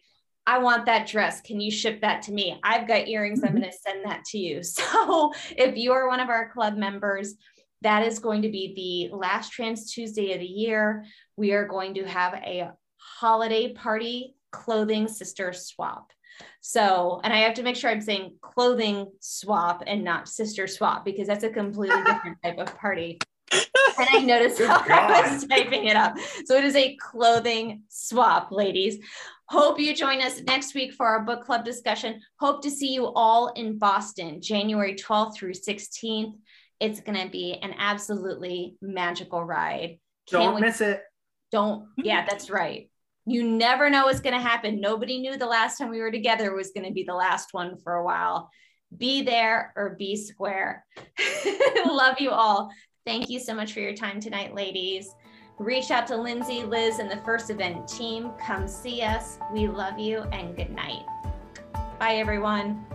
I want that dress. Can you ship that to me? I've got earrings. I'm [LAUGHS] going to send that to you. [LAUGHS] So, if you are one of our club members, that is going to be the last Trans Tuesday of the year. We are going to have a holiday party clothing sister swap. So, and I have to make sure I'm saying clothing swap and not sister swap because that's a completely [LAUGHS] different type of party. And I noticed Good how I was [LAUGHS] typing it up. So it is a clothing swap, ladies. Hope you join us next week for our book club discussion. Hope to see you all in Boston, January 12th through 16th. It's going to be an absolutely magical ride. Can't Don't wait- miss it. Don't, hmm? yeah, that's right. You never know what's going to happen. Nobody knew the last time we were together was going to be the last one for a while. Be there or be square. [LAUGHS] Love you all. Thank you so much for your time tonight, ladies. Reach out to Lindsay, Liz, and the First Event team. Come see us. We love you and good night. Bye, everyone.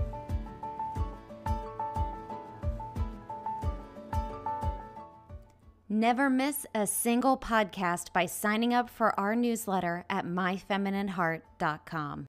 Never miss a single podcast by signing up for our newsletter at myfeminineheart.com.